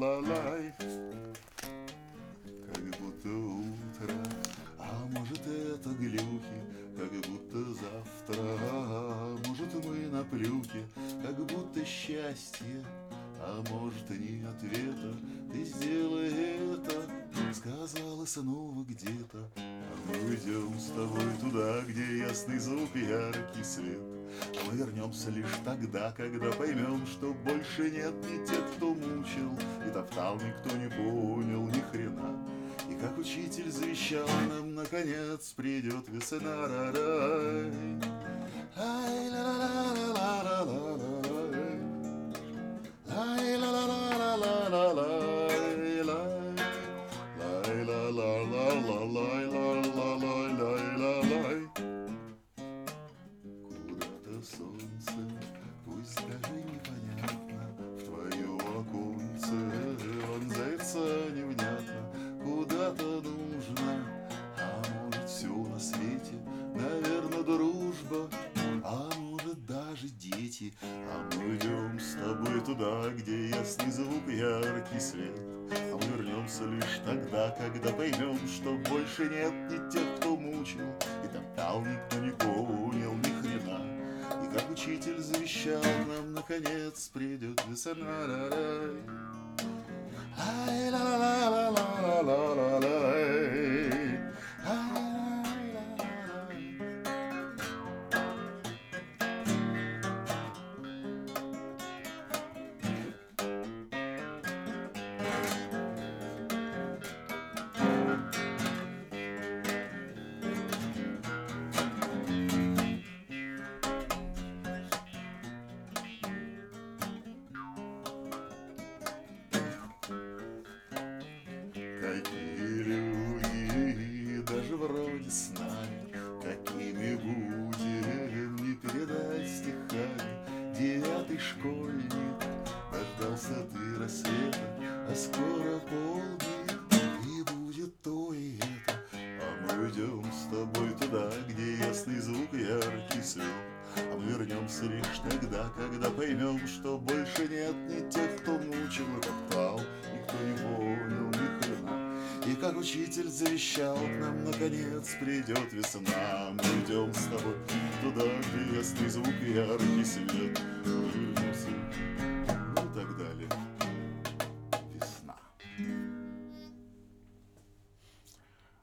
ла-лай. Как будто утро, а может это глюки, Как будто завтра, а может мы на плюке, Как будто счастье, а может и не ответа, Ты сделай это, сказала снова где-то, А мы уйдем с тобой туда, где ясный звук и яркий свет. А мы вернемся лишь тогда, когда поймем, что больше нет ни тех, кто мучит, роптал, никто не понял ни хрена. И как учитель завещал нам, наконец придет весна, рай. Ай, ла ла ла ла ла ла даже дети, А мы идем с тобой туда, где ясный звук, яркий свет, А мы вернемся лишь тогда, когда поймем, что больше нет ни тех, кто мучил, И топтал никто не понял ни хрена. И как учитель завещал нам, наконец придет весна. Ра-рай. Школьник, дождался ты рассвета, А скоро полдник, и будет то и это. А мы идем с тобой туда, где ясный звук, яркий свет. А мы вернемся лишь тогда, когда поймем, что больше нет ни тех, кто мучил и топтал, никто не понял ни хрена. И как учитель завещал нам, наконец придет весна. Мы идем с тобой туда, где ясный звук и яркий свет.